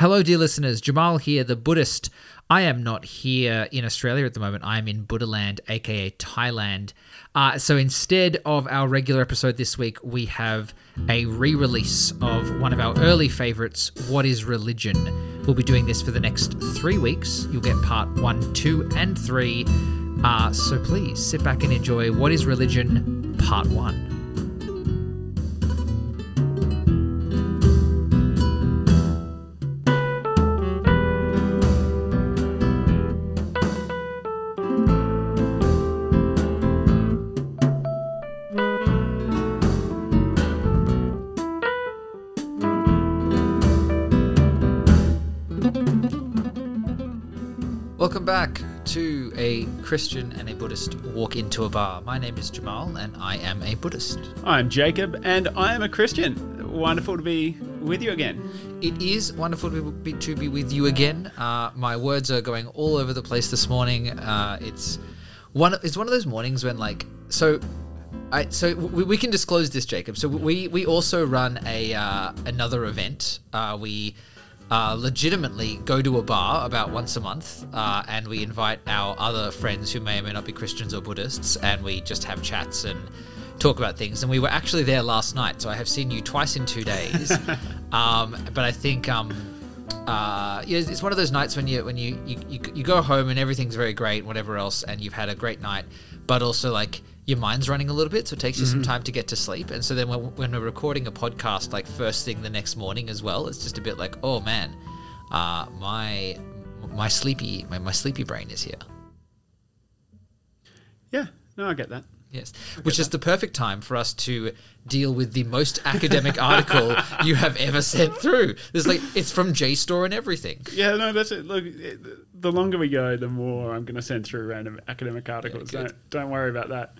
Hello, dear listeners. Jamal here, the Buddhist. I am not here in Australia at the moment. I am in Buddhaland, aka Thailand. Uh, so instead of our regular episode this week, we have a re release of one of our early favorites, What is Religion? We'll be doing this for the next three weeks. You'll get part one, two, and three. Uh, so please sit back and enjoy What is Religion, part one. Christian and a Buddhist walk into a bar. My name is Jamal and I am a Buddhist. I'm Jacob, and I am a Christian. Wonderful to be with you again. It is wonderful to be, to be with you again. Uh, my words are going all over the place this morning. Uh, it's one. It's one of those mornings when like so. I, so we, we can disclose this, Jacob. So we we also run a uh, another event. Uh, we uh, legitimately go to a bar about once a month, uh, and we invite our other friends who may or may not be Christians or Buddhists, and we just have chats and talk about things. And we were actually there last night, so I have seen you twice in two days. um, but I think um, uh, it's one of those nights when you when you, you you you go home and everything's very great, whatever else, and you've had a great night, but also like your mind's running a little bit, so it takes you some time to get to sleep. And so then when, when we're recording a podcast, like first thing the next morning as well, it's just a bit like, oh man, uh, my my sleepy my, my sleepy brain is here. Yeah, no, I get that. Yes, which is the perfect time for us to deal with the most academic article you have ever sent through. There's like it's from JSTOR and everything. Yeah, no, that's it. Look, it, the longer we go, the more I'm going to send through random academic articles. good. don't, don't worry about that.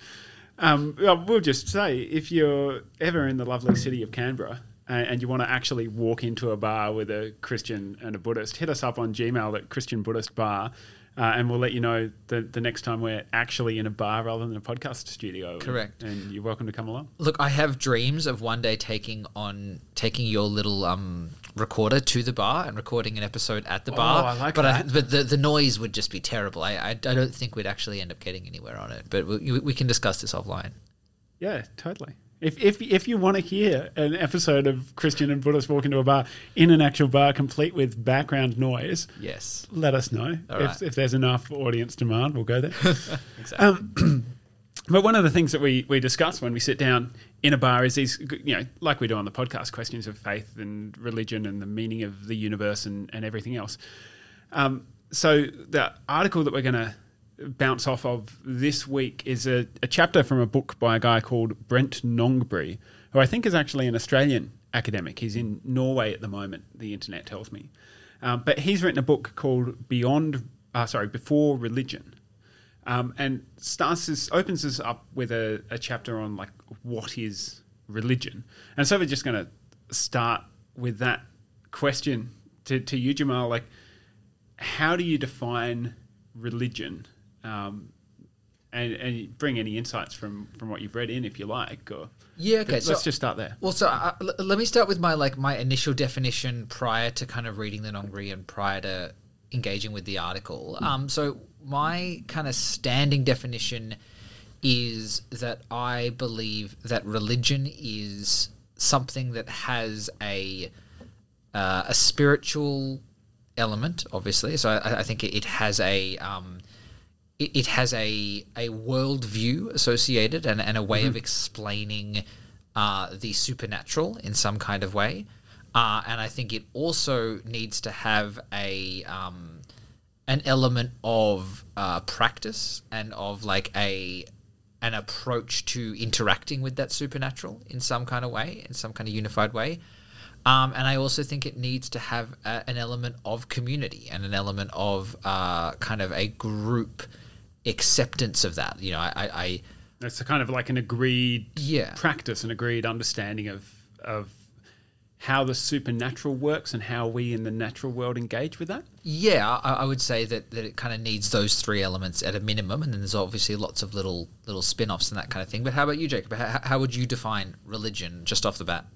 Um, we'll just say if you're ever in the lovely city of Canberra and, and you want to actually walk into a bar with a Christian and a Buddhist, hit us up on Gmail at Christian Buddhist Bar. Uh, and we'll let you know the, the next time we're actually in a bar rather than a podcast studio. Correct. And you're welcome to come along. Look, I have dreams of one day taking on taking your little um, recorder to the bar and recording an episode at the bar. Oh, I like but that. but the, the noise would just be terrible. I, I I don't think we'd actually end up getting anywhere on it. But we, we can discuss this offline. Yeah, totally. If, if, if you want to hear an episode of Christian and Buddhist walk into a bar in an actual bar complete with background noise, Yes. let us know. All If, right. if there's enough audience demand, we'll go there. Exactly. um, but one of the things that we, we discuss when we sit down in a bar is these, you know, like we do on the podcast, questions of faith and religion and the meaning of the universe and, and everything else. Um, so the article that we're going to bounce off of this week is a, a chapter from a book by a guy called Brent Nongbri, who I think is actually an Australian academic. He's in Norway at the moment, the internet tells me. Um, but he's written a book called Beyond, uh, sorry, Before Religion. Um, and starts this, opens this up with a, a chapter on like what is religion. And so we're just going to start with that question to, to you, Jamal. Like, how do you define religion? Um, and, and bring any insights from, from what you've read in, if you like. Or Yeah, okay, Let's so- just start there. Well, so uh, l- let me start with my like my initial definition prior to kind of reading the Nongbri and prior to engaging with the article. Um, so my kind of standing definition is that I believe that religion is something that has a uh, a spiritual element, obviously. So I, I think it, it has a um, it, it has a a worldview associated and, and a way of explaining uh, the supernatural in some kind of way. Uh, and I think it also needs to have a um, an element of uh, practice and of like a an approach to interacting with that supernatural in some kind of way, in some kind of unified way. Um, and I also think it needs to have a, an element of community and an element of uh, kind of a group acceptance of that. You know, I, I, It's a kind of like an agreed Yeah. practice, an agreed understanding of of how the supernatural works and how we in the natural world engage with that. Yeah, I, I would say that, that it kind of needs those three elements at a minimum, and then there's obviously lots of little little spin-offs and that kind of thing. But how about you, Jacob? How, how would you define religion just off the bat?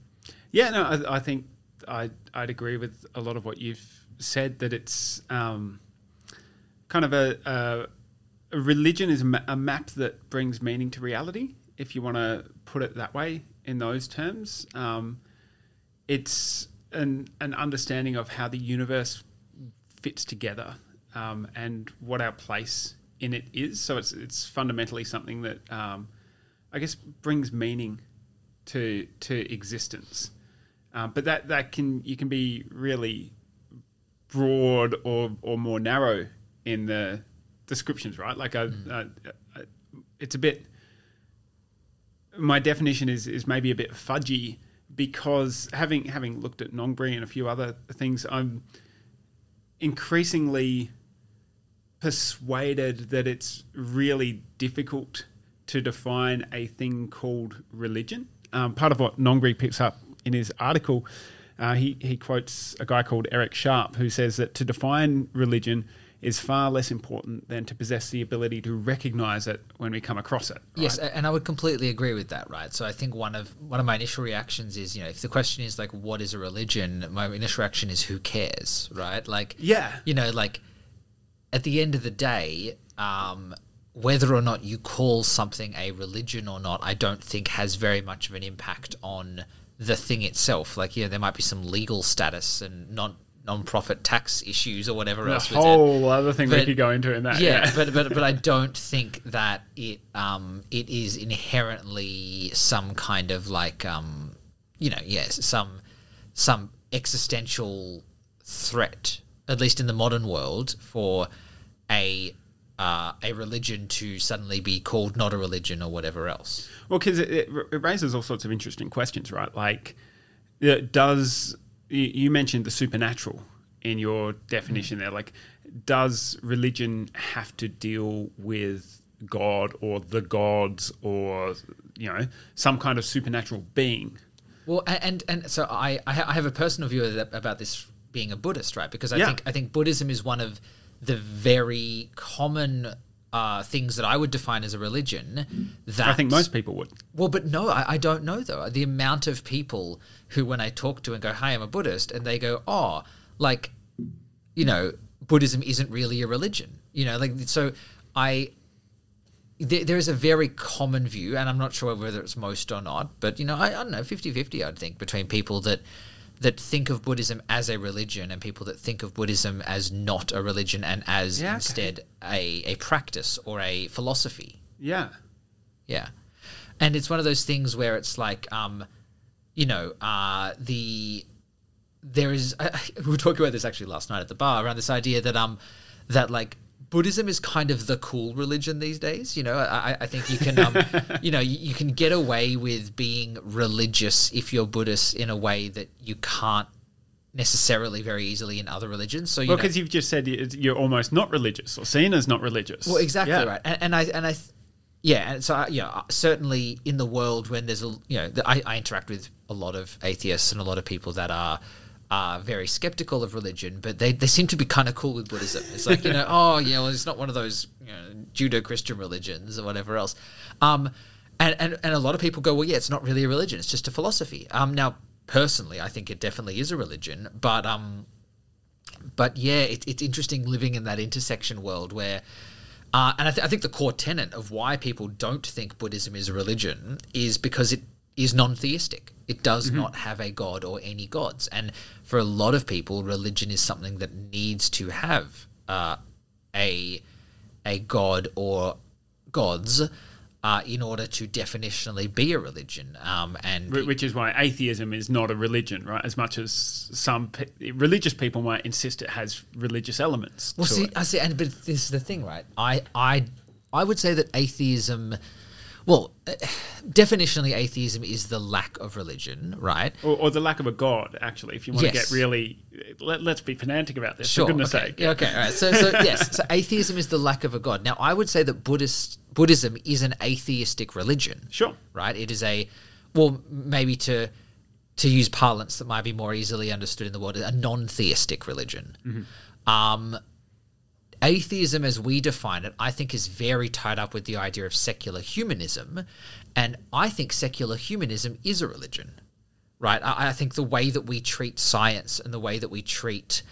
Yeah, no, I, I think I I'd agree with a lot of what you've said. That it's um, kind of a, a, a religion is a, map that brings meaning to reality. If you want to put it that way, in those terms, um, it's an an understanding of how the universe fits together um, and what our place in it is. So it's it's fundamentally something that um, I guess brings meaning to to existence. Um, but that that can you can be really broad or or more narrow in the descriptions, right? Like a, mm. it's a bit. My definition is is maybe a bit fudgy because having having looked at Nongbri and a few other things, I'm increasingly persuaded that it's really difficult to define a thing called religion. Um, part of what Nongbri picks up in his article, uh, he, he quotes a guy called Eric Sharpe who says that to define religion is far less important than to possess the ability to recognize it when we come across it. Right? Yes, and I would completely agree with that, right? So I think one of one of my initial reactions is, you know, if the question is like what is a religion, my initial reaction is who cares, right? Like Yeah. You know, like at the end of the day, um, whether or not you call something a religion or not, I don't think has very much of an impact on the thing itself. Like, yeah, there might be some legal status and non non-profit tax issues or whatever a else. A whole other thing but, we could go into in that. Yeah, yeah. but but but I don't think that it um it is inherently some kind of like um you know yes some some existential threat at least in the modern world for a uh, a religion to suddenly be called not a religion or whatever else. Well, because it, it, it, raises all sorts of interesting questions, right? Like, does you mentioned the supernatural in your definition there? Like, does religion have to deal with God or the gods or you know some kind of supernatural being? Well, and and so I I have a personal view about this being a Buddhist, right? Because I yeah. think I think Buddhism is one of the very common uh, things that I would define as a religion. That I think most people would. Well, but no, I, I, don't know though. The amount of people who, when I talk to and go, "Hi, I'm a Buddhist," and they go, "Oh, like, you know, Buddhism isn't really a religion." You know, like so. I there, there is a very common view, and I'm not sure whether it's most or not, but you know, I, I don't know, 50-50, I'd think, between people that that think of Buddhism as a religion and people that think of Buddhism as not a religion and as yeah, okay. instead a, a practice or a philosophy. Yeah. Yeah. And it's one of those things where it's like, um, you know, uh, the there is uh, we were talking about this actually last night at the bar around this idea that um that like Buddhism is kind of the cool religion these days. You know, I, I think you can, um, you know, you, you, can get away with being religious if you're Buddhist in a way that you can't necessarily very easily in other religions. So, you well, because you've just said you're almost not religious or seen as not religious. Well, exactly yeah. right. And, and, I and I, yeah, and so yeah, certainly in the world when there's a, you know, I, I interact with a lot of atheists and a lot of people that are are very skeptical of religion, but they, they seem to be kind of cool with Buddhism. It's like, you know, oh, yeah, well, it's not one of those you know, Judeo Christian religions or whatever else. Um, and, and, and a lot of people go, well, yeah, it's not really a religion, it's just a philosophy. Um, now, personally, I think it definitely is a religion, but um, but yeah, it, it's interesting living in that intersection world where. Uh, and I, th- I think the core tenet of why people don't think Buddhism is a religion is because it is non theistic. It does mm-hmm. not have a god or any gods. And for a lot of people, religion is something that needs to have uh, a a god or gods uh, in order to definitionally be a religion. Um, and which is why atheism is not a religion, right? As much as some pe- religious people might insist it has religious elements. Well, see, it. I see, and but this is the thing, right? I I I would say that atheism well, uh, definitionally, atheism is the lack of religion, right? Or, or, the lack of a god, actually. If you want yes. to get really, let, us be pedantic about this. Sure. For goodness okay. sake. Yeah, okay. All right. So, so yes. So atheism is the lack of a god. Now, I would say that Buddhist Buddhism is an atheistic religion. Sure. Right. It is a, well, maybe to to use parlance that might be more easily understood in the world, a non-theistic religion. Mm-hmm. Um, atheism as we define it, I think is very tied up with the idea of secular humanism. And I think secular humanism is a religion, right? I, I think the way that we treat science and the way that we treat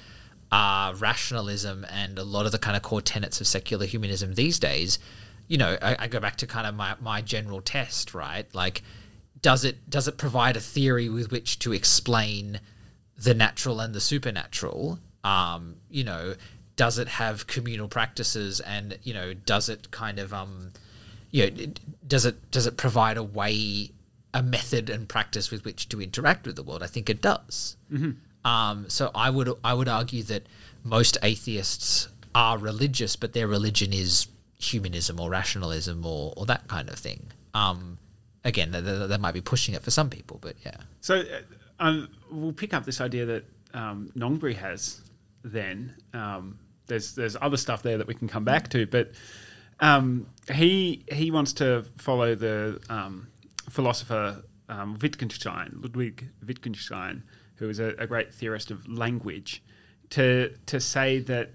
uh, rationalism and a lot of the kind of core tenets of secular humanism these days, you know, I, I go back to kind of my, my general test, right? Like, does it does it provide a theory with which to explain the natural and the supernatural? Um, you know, does it have communal practices and you know, does it kind of um, you know, does it does it provide a way, a method and practice with which to interact with the world? I think it does. Mm-hmm. Um, so I would I would argue that most atheists are religious, but their religion is humanism or rationalism or, or that kind of thing. Um, again, they, might be pushing it for some people, but yeah. So um, we'll pick up this idea that um, Nongbri has. Then um, there's there's other stuff there that we can come back to, but um, he he wants to follow the um, philosopher Wittgenstein, Ludwig Wittgenstein who is a, a great theorist of language, to to say that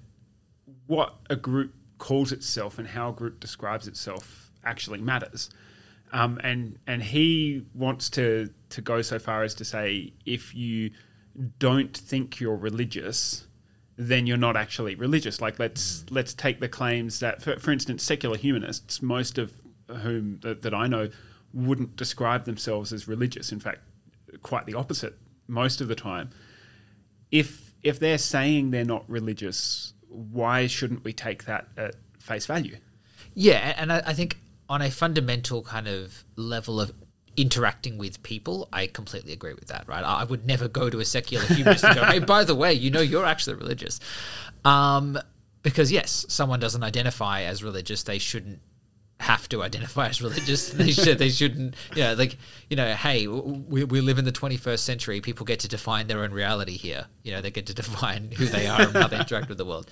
what a group calls itself and how a group describes itself actually matters. Um, and and he wants to to go so far as to say if you don't think you're religious, then you're not actually religious. Like let's mm. let's take the claims that, for, for instance, secular humanists, most of whom that, that I know, wouldn't describe themselves as religious. In fact, quite the opposite most of the time. If if they're saying they're not religious, why shouldn't we take that at face value? Yeah, and I, I think on a fundamental kind of level of interacting with people, I completely agree with that. Right, I would never go to a secular humanist and go, "Hey, by the way, you know, you're actually religious," um, because yes, someone doesn't identify as religious, they shouldn't have to identify as religious. they should. They shouldn't. You know, like you know, hey, we, we live in the 21st century. People get to define their own reality here. You know, they get to define who they are and how they interact with the world.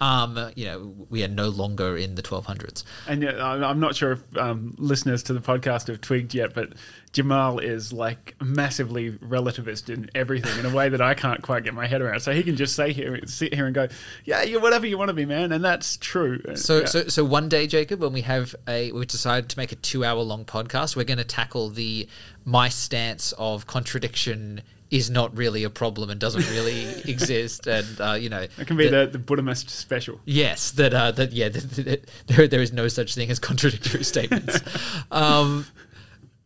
Um, you know, we are no longer in the 1200s. And yeah, I'm not sure if um, listeners to the podcast have twigged yet, but Jamal is like massively relativist in everything in a way that I can't quite get my head around. So he can just say here, sit here and go, "Yeah, you're whatever you want to be, man," and that's true. So, yeah. so, so one day, Jacob, when we have a, we decided to make a two-hour-long podcast, we're going to tackle the my stance of contradiction is not really a problem and doesn't really exist, and uh, you know it can be the, the Buddhist special. Yes, that uh, that yeah, that, that, there there is no such thing as contradictory statements. Um,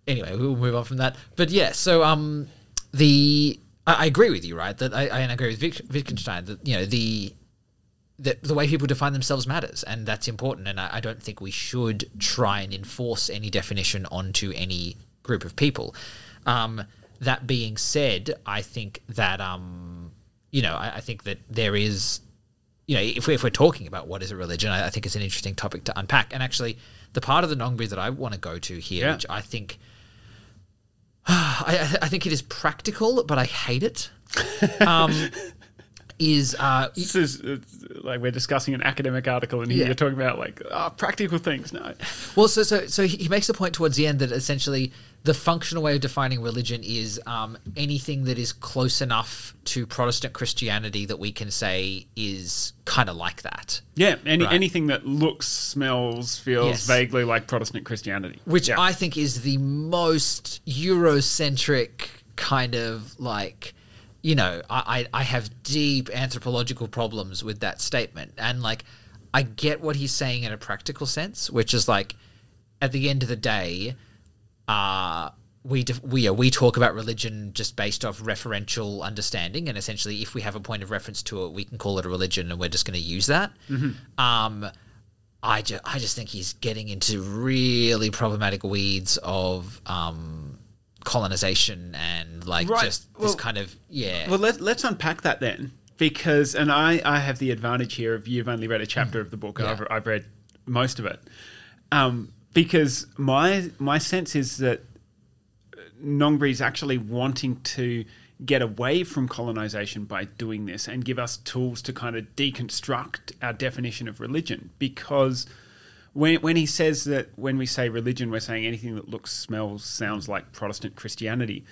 anyway, we'll move on from that. But yeah, so um, the I, I agree with you, right? That I, I agree with Wittgenstein that you know the the, the way people define themselves matters, and that's important. And I, I, don't think we should try and enforce any definition onto any group of people. Um, that being said, I think that um, you know, I, I, think that there is, you know, if, we, if we're talking about what is a religion, I, I, think it's an interesting topic to unpack. And actually, the part of the Nongbri that I want to go to here, yeah. which I think I, I think it is practical, but I hate it. Um, is uh, this is like we're discussing an academic article, and yeah. you're talking about like oh, practical things. No, well, so so so he makes the point towards the end that essentially the functional way of defining religion is um, anything that is close enough to Protestant Christianity that we can say is kind of like that. Yeah, any, right? anything that looks, smells, feels yes. vaguely like Protestant Christianity. Which yeah. I think is the most Eurocentric kind of like, you know, I, I, I have deep anthropological problems with that statement. And like, I get what he's saying in a practical sense, which is like, at the end of the day, uh, we def- we uh, we talk about religion just based off referential understanding, and essentially, if we have a point of reference to it, we can call it a religion, and we're just going to use that. Mm-hmm. Um, I just I just think he's getting into really problematic weeds of um, colonization and like right. just well, this kind of yeah. Well, let, let's unpack that then, because and I I have the advantage here of you've only read a chapter mm. of the book, yeah. I've, I've read most of it. Um, because my my sense is that Nongbri is actually wanting to get away from colonization by doing this and give us tools to kind of deconstruct our definition of religion. Because when, when he says that when we say religion we're saying anything that looks smells sounds like protestant christianity.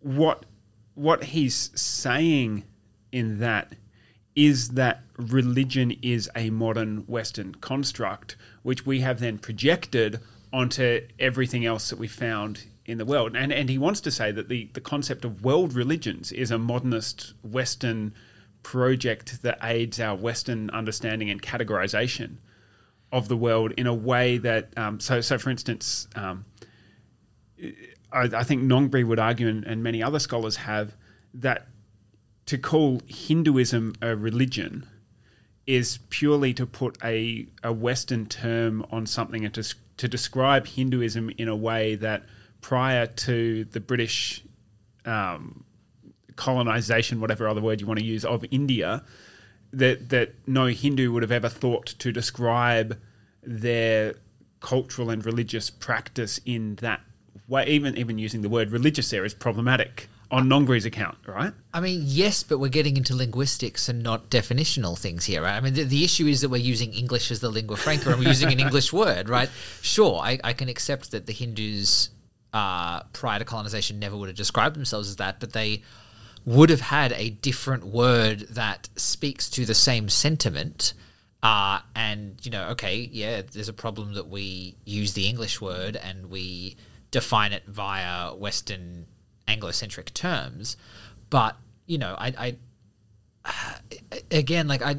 What what he's saying in that is that religion is a modern western construct which we have then projected onto everything else that we found in the world. And and he wants to say that the, the concept of world religions is a modernist Western project that aids our Western understanding and categorization of the world in a way that um, so so for instance um, I, I, think Nongbri would argue and, and many other scholars have that to call Hinduism a religion is purely to put a, a Western term on something and to, to describe Hinduism in a way that prior to the British um, colonization, whatever other word you want to use, of India, that, that no Hindu would have ever thought to describe their cultural and religious practice in that way. Even, even using the word religious there is problematic on Nongbri's account, right? I mean, yes, but we're getting into linguistics and not definitional things here, right? I mean, the, the issue is that we're using English as the lingua franca and we're using an English word, right? Sure, I, I can accept that the Hindus uh, prior to colonization never would have described themselves as that, but they would have had a different word that speaks to the same sentiment. Uh, and, you know, okay, yeah, there's a problem that we use the English word and we define it via Western Anglo-centric terms, but you know, I, I again, like I.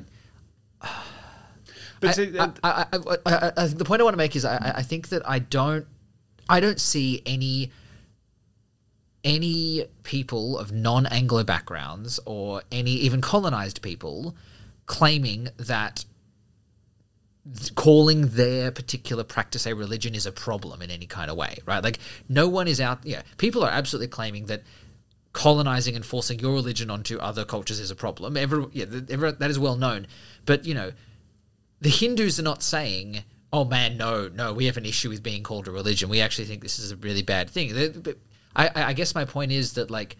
But see, I, I, I, the point I want to make is I, think that I don't I don't see any any people of non-Anglo backgrounds or any even colonized people claiming that calling their particular practice a religion is a problem in any kind of way, right? Like no one is out. Yeah, people are absolutely claiming that colonizing and forcing your religion onto other cultures is a problem. Every, yeah, that is well known. But you know, the Hindus are not saying, "Oh man, no, no, we have an issue with being called a religion. We actually think this is a really bad thing." I, I guess my point is that like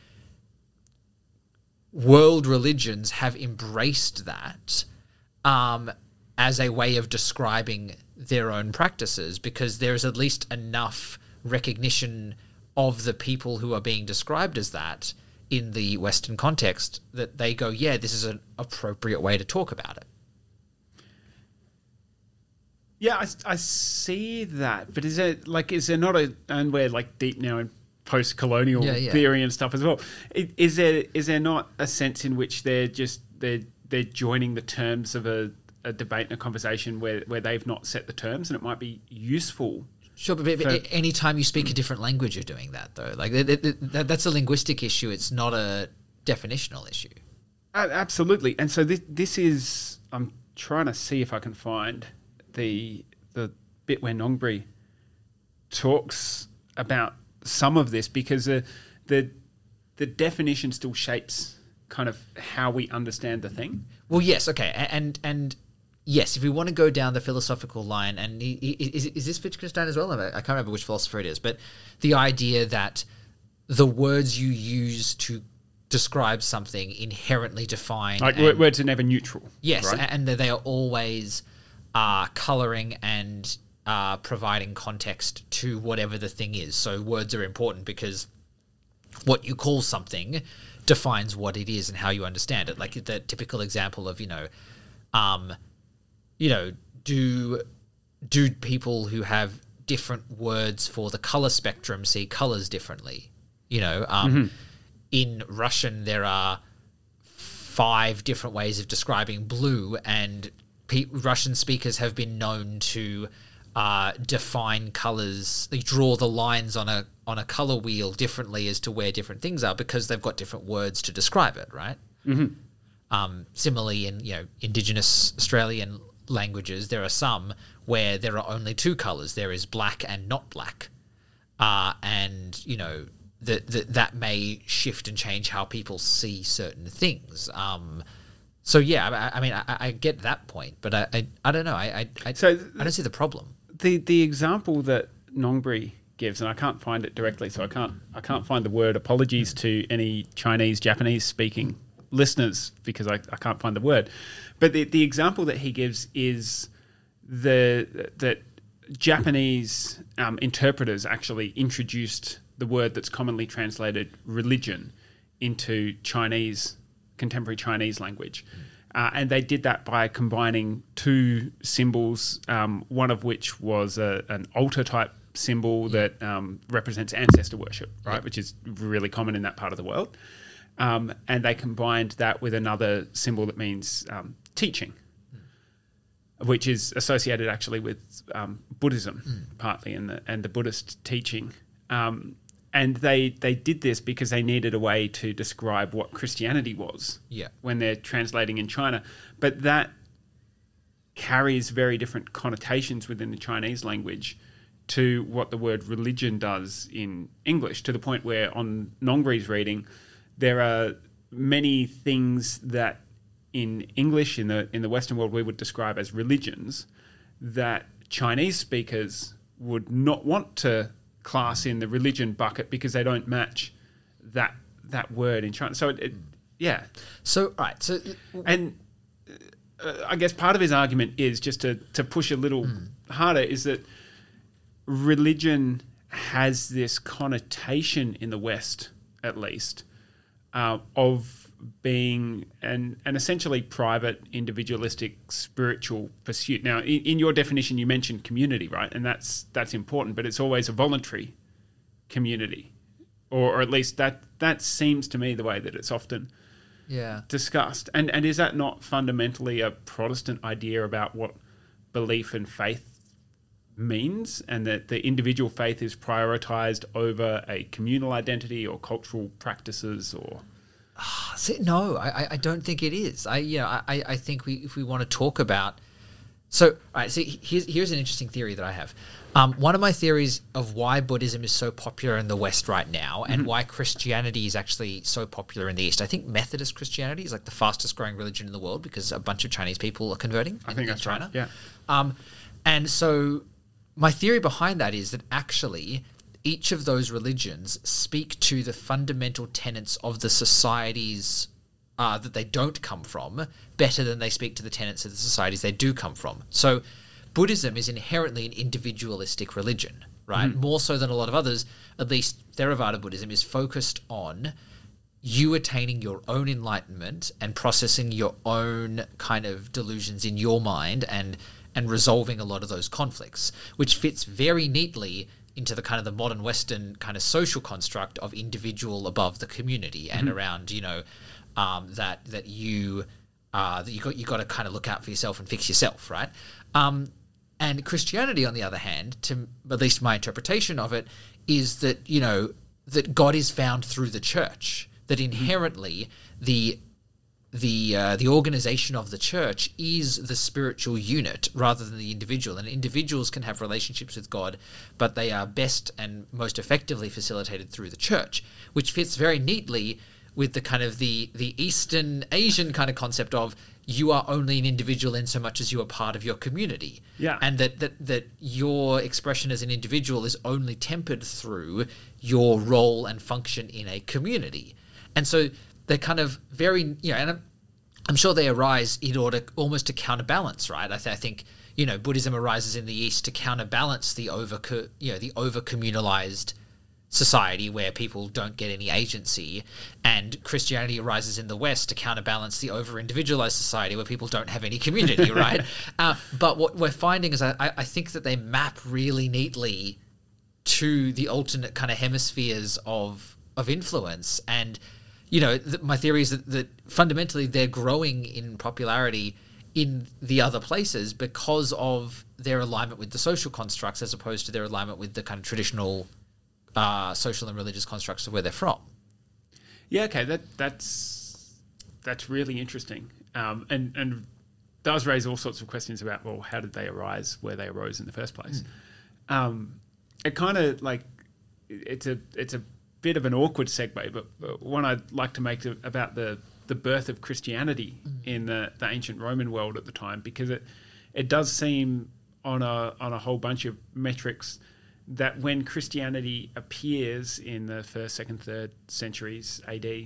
world religions have embraced that. Um, as a way of describing their own practices because there's at least enough recognition of the people who are being described as that in the Western context that they go, yeah, this is an appropriate way to talk about it. Yeah, I, I see that, but is there like is there not a and we're like deep now in post-colonial yeah, yeah. theory and stuff as well? Is there is there not a sense in which they're just they're they're joining the terms of a a debate and a conversation where, where they've not set the terms, and it might be useful. Sure, but, but any time you speak a different language, you're doing that though. Like it, it, that, that's a linguistic issue. It's not a definitional issue. Uh, absolutely, and so this this is. I'm trying to see if I can find the the bit where Nongbri talks about some of this because the the the definition still shapes kind of how we understand the thing. Well, yes, okay, and and yes, if we want to go down the philosophical line, and is, is this Wittgenstein as well? I can't remember which philosopher it is, but the idea that the words you use to describe something inherently define. Like and, words are never neutral. Yes, right? and they are always uh, coloring and uh, providing context to whatever the thing is. So words are important because what you call something defines what it is and how you understand it. Like the typical example of, you know, um, you know, do do people who have different words for the color spectrum see colors differently? You know, um, mm-hmm. in Russian there are five different ways of describing blue, and pe- Russian speakers have been known to uh, define colors. They draw the lines on a on a color wheel differently as to where different things are because they've got different words to describe it, right? Mm-hmm. Um, similarly, in you know indigenous Australian languages, there are some where there are only two colors. There is black and not black, uh, and you know that that that may shift and change how people see certain things. Um, so yeah, I, I mean, I, I, get that point, but I, I, I don't know. I, I, so I don't see the problem. The the example that Nongbri gives, and I can't find it directly, so I can't I can't find the word. Apologies to any Chinese, Japanese speaking listeners because I, I can't find the word. But the, the example that he gives is the that Japanese um, interpreters actually introduced the word that's commonly translated religion into Chinese contemporary Chinese language. Uh, and they did that by combining two symbols, um, one of which was a, an altar type symbol that um, represents ancestor worship, right, which is really common in that part of the world. Um, and they combined that with another symbol that means um, teaching, which is associated actually with um, Buddhism, Mm. partly, and the and the Buddhist teaching. Um, and they they did this because they needed a way to describe what Christianity was Yeah. when they're translating in China. But that carries very different connotations within the Chinese language to what the word religion does in English, to the point where on Nongbri's reading, there are many things that in English in the in the Western world we would describe as religions that Chinese speakers would not want to class in the religion bucket because they don't match that that word in China. So it, it yeah, So, right. So, and uh, I guess part of his argument is just to, to push a little harder is that religion has this connotation in the West, at least, uh, of being an, an essentially private, individualistic, spiritual pursuit. Now, in, in your definition, you mentioned community, right? And that's that's important, but it's always a voluntary community, or, or at least that that seems to me the way that it's often yeah. discussed. And and is that not fundamentally a Protestant idea about what belief and faith means, and that the individual faith is prioritized over a communal identity or cultural practices or See, no, I, I- don't think it is. I, you know, I, I think we, if we want to talk about, so, all right, see, here's, here's an interesting theory that I have. Um, one of my theories of why Buddhism is so popular in the West right now and why Christianity is actually so popular in the East. I think Methodist Christianity is like the fastest growing religion in the world because a bunch of Chinese people are converting I in, think in that's China. right. Yeah. Um, and so my theory behind that is that actually each of those religions speak to the fundamental tenets of the societies uh, that they don't come from better than they speak to the tenets of the societies they do come from. So Buddhism is inherently an individualistic religion, right? More so than a lot of others, at least Theravada Buddhism is focused on you attaining your own enlightenment and processing your own kind of delusions in your mind and and resolving a lot of those conflicts which fits very neatly into the kind of the modern western kind of social construct of individual above the community and around you know um, that that you uh, that you got you got to kind of look out for yourself and fix yourself right um, and Christianity, on the other hand, to at least my interpretation of it, is that you know that God is found through the church. That inherently the the uh, the organization of the church is the spiritual unit rather than the individual. And individuals can have relationships with God, but they are best and most effectively facilitated through the church, which fits very neatly with the kind of the the Eastern Asian kind of concept of you are only an individual in so much as you are part of your community. Yeah. And that, that that your expression as an individual is only tempered through your role and function in a community. And so they're kind of very, you know, and I'm, I'm sure they arise in order almost to counterbalance, right? I, th- I think, you know, Buddhism arises in the East to counterbalance the over, you know, the over communalized society where people don't get any agency, and Christianity arises in the West to counterbalance the over individualized society where people don't have any community, right? Uh, but what we're finding is I, I think that they map really neatly to the alternate kind of hemispheres of of influence and you know th- my theory is that, that fundamentally they're growing in popularity in the other places because of their alignment with the social constructs as opposed to their alignment with the kind of traditional uh, social and religious constructs of where they're from. Yeah, okay, that that's that's really interesting, um, and and does raise all sorts of questions about well, how did they arise where they arose in the first place? Um, it kind of like it's a it's a bit of an awkward segue, but, but one I'd like to make to, about the the birth of Christianity in the, the ancient Roman world at the time, because it it does seem on a on a whole bunch of metrics that when Christianity appears in the first, second, third centuries AD, uh,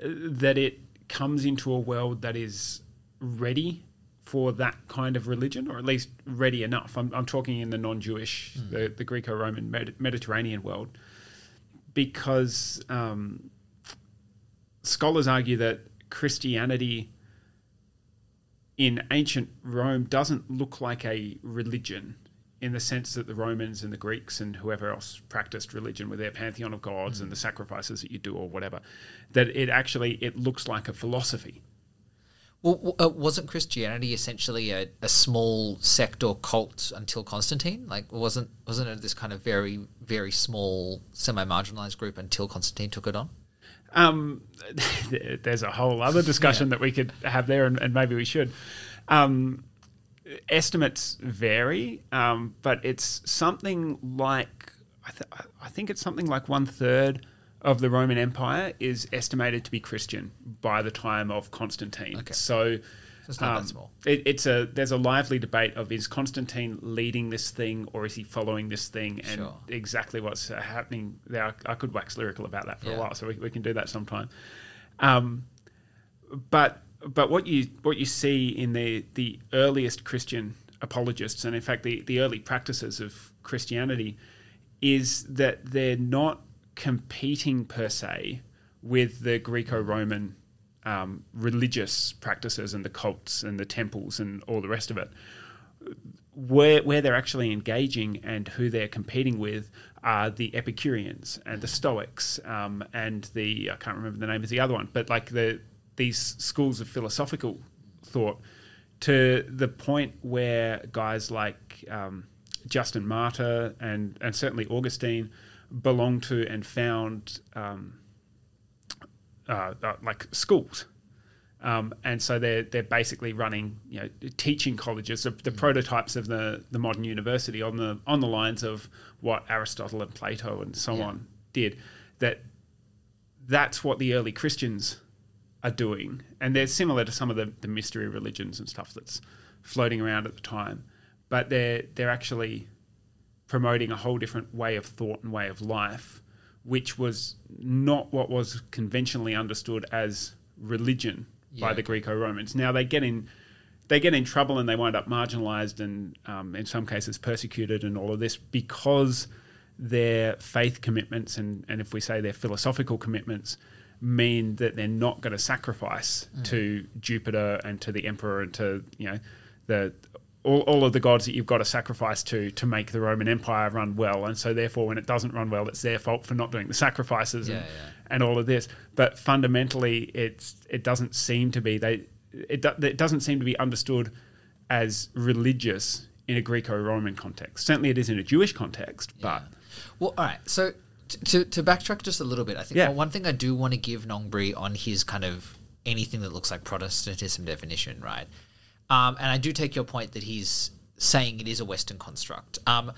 that it comes into a world that is ready for that kind of religion, or at least ready enough. I'm, I'm talking in the non-Jewish, the, the Greco-Roman Med- Mediterranean world, because um, scholars argue that Christianity in ancient Rome doesn't look like a religion in the sense that the Romans and the Greeks and whoever else practiced religion with their pantheon of gods mm. and the sacrifices that you do or whatever, that it actually it looks like a philosophy. Well, uh, wasn't Christianity essentially a, a small sect or cult until Constantine? Like, wasn't wasn't it this kind of very very small semi marginalized group until Constantine took it on? Um, there's a whole other discussion yeah. that we could have there, and, and maybe we should. Um, estimates vary, um, but it's something like I, th- I, think it's something like one third of the Roman Empire is estimated to be Christian by the time of Constantine. Okay. So. So it's not um, that small. It, it's a there's a lively debate of is Constantine leading this thing or is he following this thing and sure. exactly what's happening there. I, I, could wax lyrical about that for yeah. a while, so we, we can do that sometime. Um, but but what you what you see in the the earliest Christian apologists, and in fact the the early practices of Christianity, is that they're not competing per se with the Greco-Roman um, religious practices and the cults and the temples and all the rest of it. Where, where they're actually engaging and who they're competing with are the Epicureans and the Stoics um, and the I can't remember the name of the other one, but like the these schools of philosophical thought to the point where guys like um, Justin Martyr and and certainly Augustine belonged to and found um, uh, uh, like schools. Um, and so they're they're basically running you know teaching colleges the, the, prototypes of the, the modern university on the on the lines of what Aristotle and Plato and so yeah. on did that that's what the early Christians are doing, and they're similar to some of the, the mystery religions and stuff that's floating around at the time, but they're they're actually promoting a whole different way of thought and way of life, which was not what was conventionally understood as religion yeah. by the Greco-Romans. Now they get in they get in trouble and they wind up marginalized and um, in some cases persecuted and all of this because their faith commitments and, and if we say their philosophical commitments mean that they're not going to sacrifice mm. to Jupiter and to the emperor and to you know the all, all of the gods that you've got to sacrifice to to make the Roman Empire run well, and so therefore when it doesn't run well, it's their fault for not doing the sacrifices yeah, and, yeah. and all of this. But fundamentally, it's it doesn't seem to be they it, it doesn't seem to be understood as religious in a Greco-Roman context. Certainly, it is in a Jewish context, yeah. but well, all right, so to, to backtrack just a little bit, I think yeah. well, one thing I do want to give Nongbri on his kind of anything that looks like Protestantism definition, right? Um, and I do take your point that he's saying it is a Western construct. Um,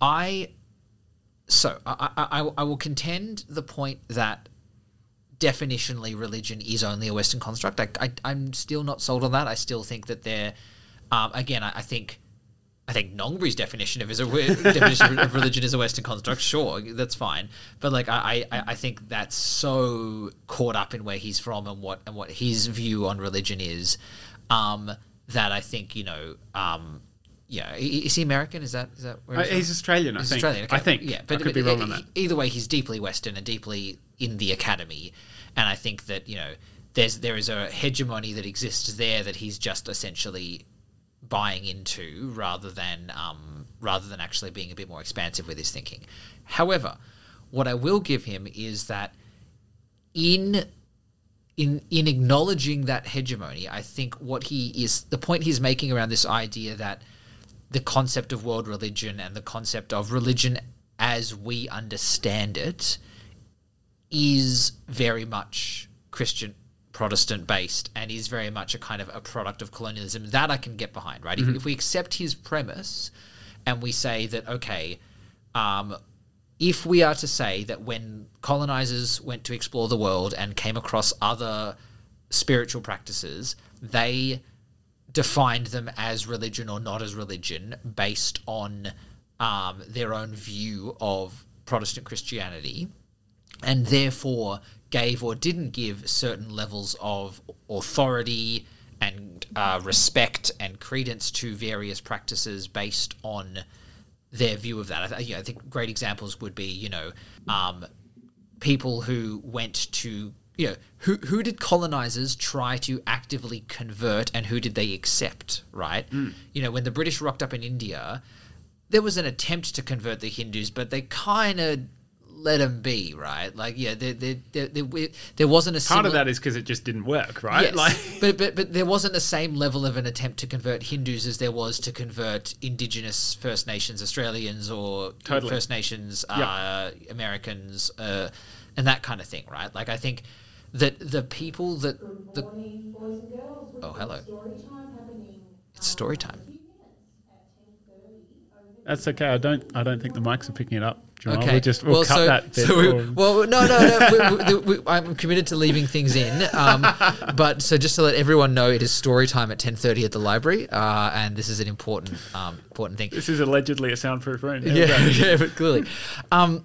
I so I, I, I will contend the point that definitionally religion is only a Western construct. I, I am still not sold on that. I still think that they're um, again. I, I think I think Nongbri's definition of, is a, definition of religion is a Western construct. Sure, that's fine. But like, I, I, I think that's so caught up in where he's from and what and what his view on religion is, um, that I think you know, um, yeah, is he American? Is that is that where he's, uh, he's Australian? I he's think. Australian. Okay. I think. Yeah, but I could but, be wrong on that. Either way, he's deeply Western and deeply in the academy, and I think that you know, there's there is a hegemony that exists there that he's just essentially buying into rather than um, rather than actually being a bit more expansive with his thinking. However, what I will give him is that in in in acknowledging that hegemony, I think what he is the point he's making around this idea that the concept of world religion and the concept of religion as we understand it is very much Christian Protestant based and is very much a kind of a product of colonialism. That I can get behind, right? Mm-hmm. If, if, we accept his premise and we say that, okay, um, if we are to say that when colonizers went to explore the world and came across other spiritual practices, they defined them as religion or not as religion based on um, their own view of Protestant Christianity, and therefore gave or didn't give certain levels of authority and uh, respect and credence to various practices based on their view of that. I, th- you know, I think great examples would be, you know, um, people who went to, you know, who, who did colonizers try to actively convert and who did they accept, right? Mm. You know, when the British rocked up in India, there was an attempt to convert the Hindus, but they kind of let them be, right? Like, yeah, there, there, there, there, there wasn't a Part similar, of that is because it just didn't work, right? Yes, Like, but, but but there wasn't the same level of an attempt to convert Hindus as there was to convert Indigenous First Nations Australians or Totally. First Nations uh, Americans uh, and that kind of thing, right? Like I think that the people that the Morning, boys and girls. Oh, hello. Story time. It's story time. in a few minutes at 10:30 over that's okay. I don't. I don't think the mics are picking it up. Okay. We'll just we'll cut so, that bit. so we, well, no, no, no. we, we, I'm committed to leaving things in. Um, but so just to let everyone know, it is story time at 10:30 at the library, uh, and this is an important, um, important thing. this is allegedly a soundproof room. There yeah, yeah, but clearly. Um,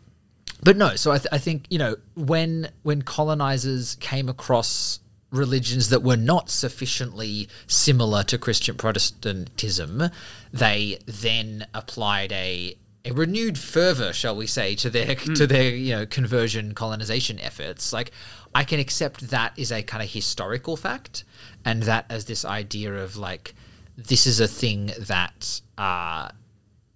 but no, so I, th- I think you know when when colonizers came across religions that were not sufficiently similar to Christian Protestantism, they then applied a a renewed fervor, shall we say, to their to their you know conversion colonization efforts. Like I can accept that is a kind of historical fact, and that as this idea of like this is a thing that uh,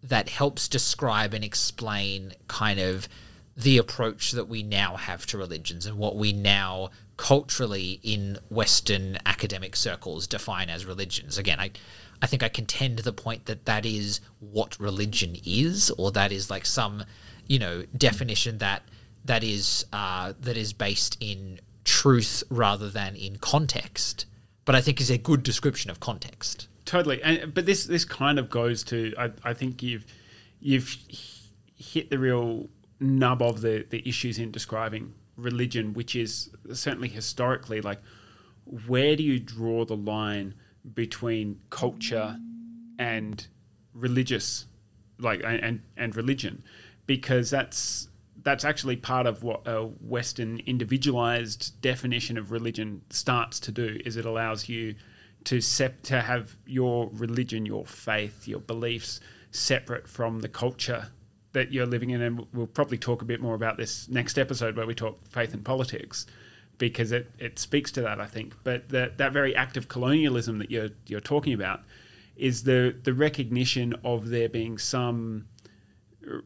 that helps describe and explain kind of the approach that we now have to religions and what we now culturally in Western academic circles define as religions. Again, I, I think I contend the point that that is what religion is, or that is like some, you know, definition that that is uh, that is based in truth rather than in context. But I think is a good description of context. Totally, and but this this kind of goes to I, I think you've you've hit the real nub of the the issues in describing religion, which is certainly historically like where do you draw the line between culture and religious like and and, religion because that's that's actually part of what a western individualized definition of religion starts to do is it allows you to sep- to have your religion your faith your beliefs separate from the culture that you're living in and we'll probably talk a bit more about this next episode where we talk faith and politics because it, it speaks to that I think but that that very act of colonialism that you're you're talking about is the the recognition of there being some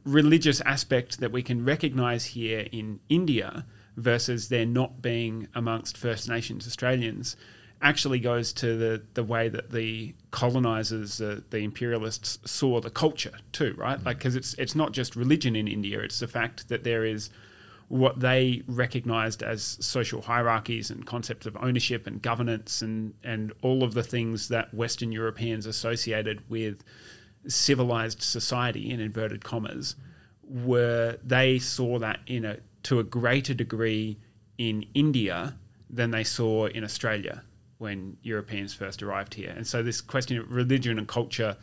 religious aspect that we can recognize here in India versus there not being amongst First Nations Australians actually goes to the, the way that the colonizers, uh, the imperialists, saw the culture too, right? Like, because it's it's not just religion in India; it's the fact that there is what they recognized as social hierarchies and concepts of ownership and governance and and all of the things that Western Europeans associated with civilized society in inverted commas were they saw that in a to a greater degree in India than they saw in Australia when Europeans first arrived here. And so this question of religion and culture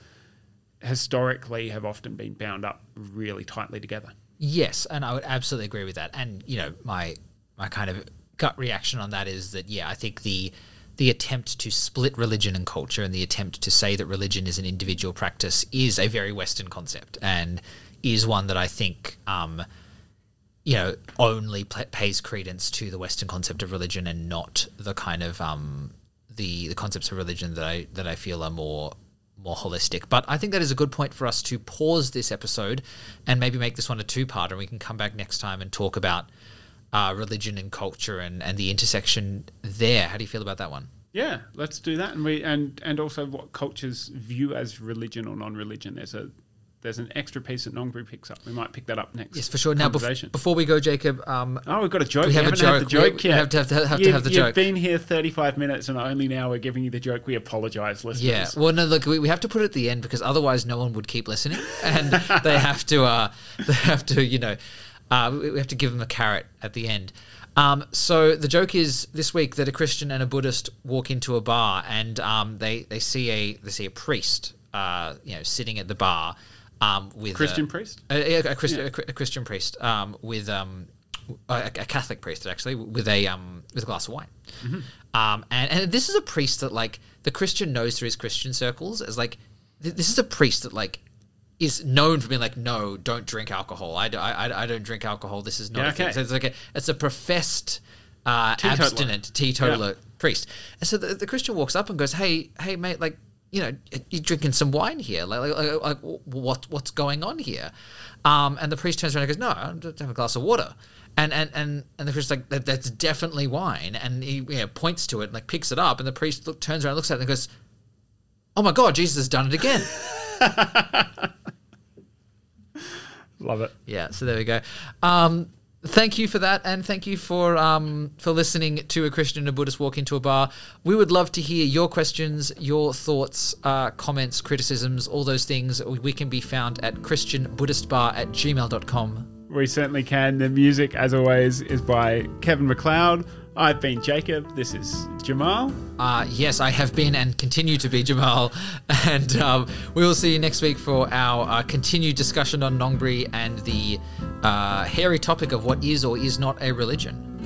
historically have often been bound up really tightly together. Yes, and I would absolutely agree with that. And you know, my my kind of gut reaction on that is that yeah, I think the the attempt to split religion and culture and the attempt to say that religion is an individual practice is a very Western concept and is one that I think um, you know only pl- pays credence to the Western concept of religion and not the kind of um, the the concepts of religion that I that I feel are more more holistic. But I think that is a good point for us to pause this episode and maybe make this one a two part, and we can come back next time and talk about uh, religion and culture and, and the intersection there. How do you feel about that one? Yeah, let's do that, and we and and also what cultures view as religion or non-religion. There's a there's an extra piece that Nongbri picks up. We might pick that up next. Yes, for sure. Now, bef- before we go, Jacob, um, Oh, we've got a joke. We have a had the joke. We- joke we have to have to- have to You- have the you've joke. been here 35 minutes, and only now we're giving you the joke. We apologise, listeners. Yeah. Well, no, look, we, we have to put it at the end because otherwise no one would keep listening, and they have to, uh, they have to, you know, uh, we we have to give them a carrot at the end. Um, so the joke is this week that a Christian and a Buddhist walk into a bar and um, they they see a they see a priest, uh, you know, sitting at the bar um, with Christian a, priest? a, a, a, Christ, a, a Christian priest um, with um, a, a Catholic priest actually with a um, with a glass of wine. Um, and, and this is a priest that like the Christian knows through his Christian circles as like th- this is a priest that like is known for being like no don't drink alcohol I, I, I don't drink alcohol this is not Yeah, a thing okay. so it's like a, it's a professed uh, Teetotaler. abstinent teetotaler priest and so the, the Christian walks up and goes hey hey mate like you know, you're drinking some wine here. Like, like, like, what, what's going on here? Um, and the priest turns around and goes, no, I'm just have a glass of water. And, and, and, and the priest's like, that, that's definitely wine. And he you know, points to it, and like picks it up. And the priest look, turns around, looks at it and goes, oh my God, Jesus has done it again. Love it. Yeah, so there we go. Um, thank you for that, and thank you for um, for listening to a Christian and a Buddhist walk into a bar. We would love to hear your questions, your thoughts, uh, comments, criticisms, all those things. We can be found at christianbuddhistbar at gmail.com. We certainly can. The music, as always, is by Kevin MacLeod. I've been Jacob. This is Jamal. Uh, yes, I have been and continue to be Jamal. And um, we will see you next week for our uh, continued discussion on Nongbri and the uh, hairy topic of what is or is not a religion.